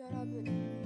여러분